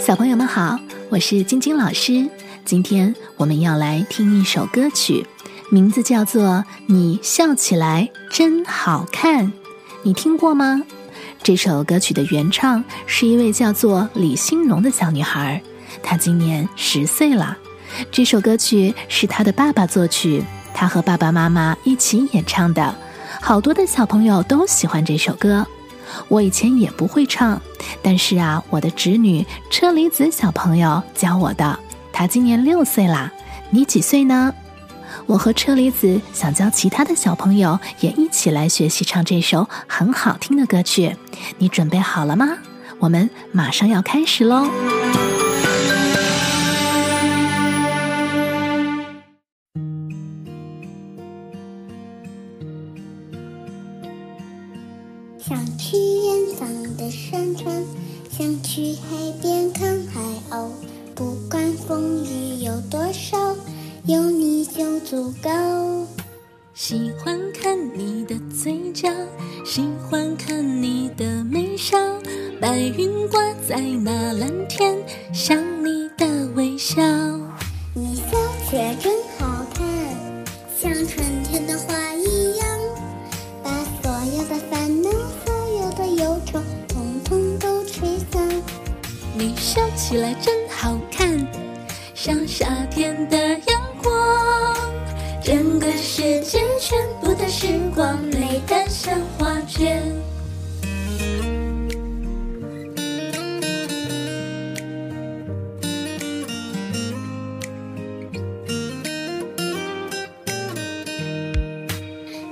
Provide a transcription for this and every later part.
小朋友们好，我是晶晶老师。今天我们要来听一首歌曲，名字叫做《你笑起来真好看》，你听过吗？这首歌曲的原唱是一位叫做李欣荣的小女孩，她今年十岁了。这首歌曲是她的爸爸作曲，她和爸爸妈妈一起演唱的，好多的小朋友都喜欢这首歌。我以前也不会唱，但是啊，我的侄女车厘子小朋友教我的。她今年六岁啦，你几岁呢？我和车厘子想教其他的小朋友也一起来学习唱这首很好听的歌曲。你准备好了吗？我们马上要开始喽！想去远方的山川，想去海边看海鸥。不管风雨有多少，有你就足够。喜欢看你的嘴角，喜欢看你的眉梢。白云挂在那蓝天，像你的微笑。你笑起笑起来真好看，像夏天的阳光。整个世界全部的时光，美得像画卷。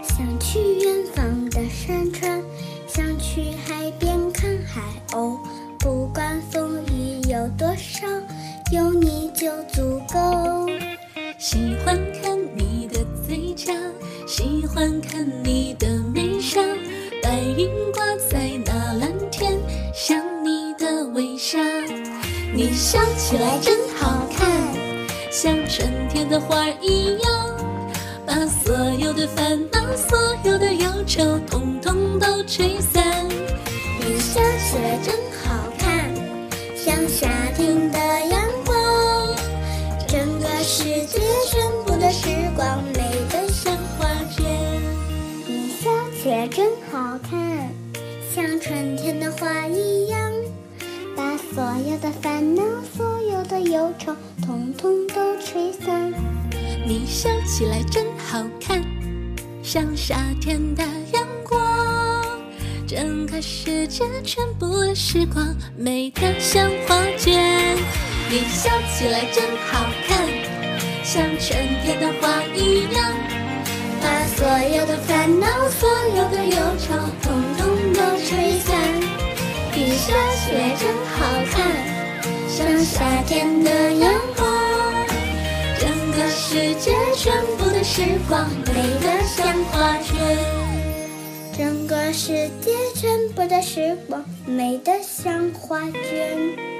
想去远方的山川，多少，有你就足够。喜欢看你的嘴角，喜欢看你的眉梢。白云挂在那蓝天，像你的微笑。你笑。起来真好看，像春天的花儿一样，把所有的烦恼、所有的忧愁，统统都吹散。你笑。起来真，像夏天的阳光。整个世界全部的时光，美得像画卷。你笑起来真好看，像春天的花一样，把所有的烦恼、所有的忧愁，统统都吹散。你笑起来真好看，像夏天的阳整个世界全部的时光，美得像画卷。你笑起来真好看，像春天的花一样，把所有的烦恼、所有的忧愁，统统都吹散。你笑起来真好看，像夏天的阳光。整个世界全部的时光，美得像画卷。整个世界全部的时光，美得像画卷。